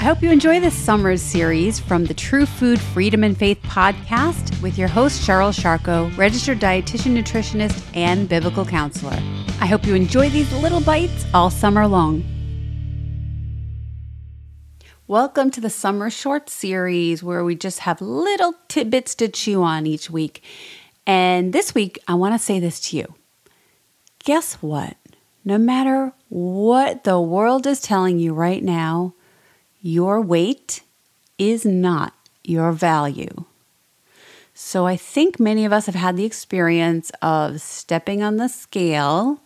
I hope you enjoy this summer's series from the True Food Freedom and Faith podcast with your host, Cheryl Sharko, registered dietitian, nutritionist, and biblical counselor. I hope you enjoy these little bites all summer long. Welcome to the Summer Short Series, where we just have little tidbits to chew on each week. And this week, I want to say this to you. Guess what? No matter what the world is telling you right now, your weight is not your value. So I think many of us have had the experience of stepping on the scale,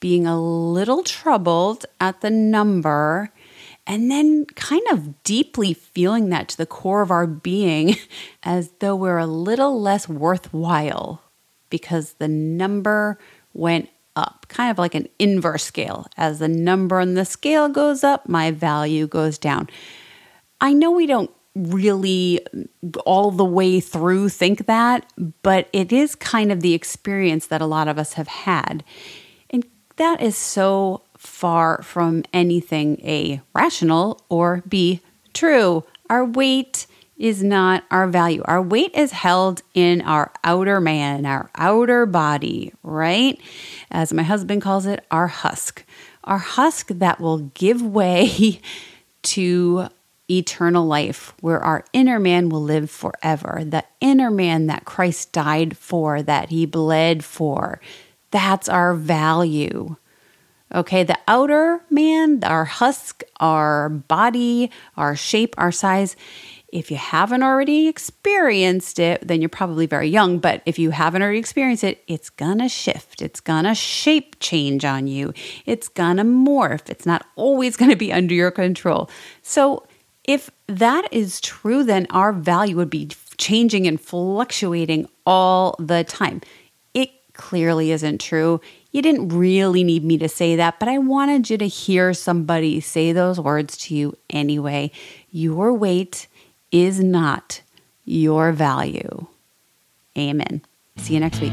being a little troubled at the number, and then kind of deeply feeling that to the core of our being as though we're a little less worthwhile because the number went up, kind of like an inverse scale. As the number on the scale goes up, my value goes down. I know we don't really all the way through think that, but it is kind of the experience that a lot of us have had. And that is so far from anything A, rational, or B, true. Our weight is not our value. Our weight is held in our outer man, our outer body, right? As my husband calls it, our husk. Our husk that will give way to eternal life, where our inner man will live forever. The inner man that Christ died for, that he bled for. That's our value. Okay, the outer man, our husk, our body, our shape, our size, if you haven't already experienced it, then you're probably very young. But if you haven't already experienced it, it's gonna shift. It's gonna shape change on you. It's gonna morph. It's not always gonna be under your control. So, if that is true, then our value would be changing and fluctuating all the time. It clearly isn't true. You didn't really need me to say that, but I wanted you to hear somebody say those words to you anyway. Your weight is not your value. Amen. See you next week.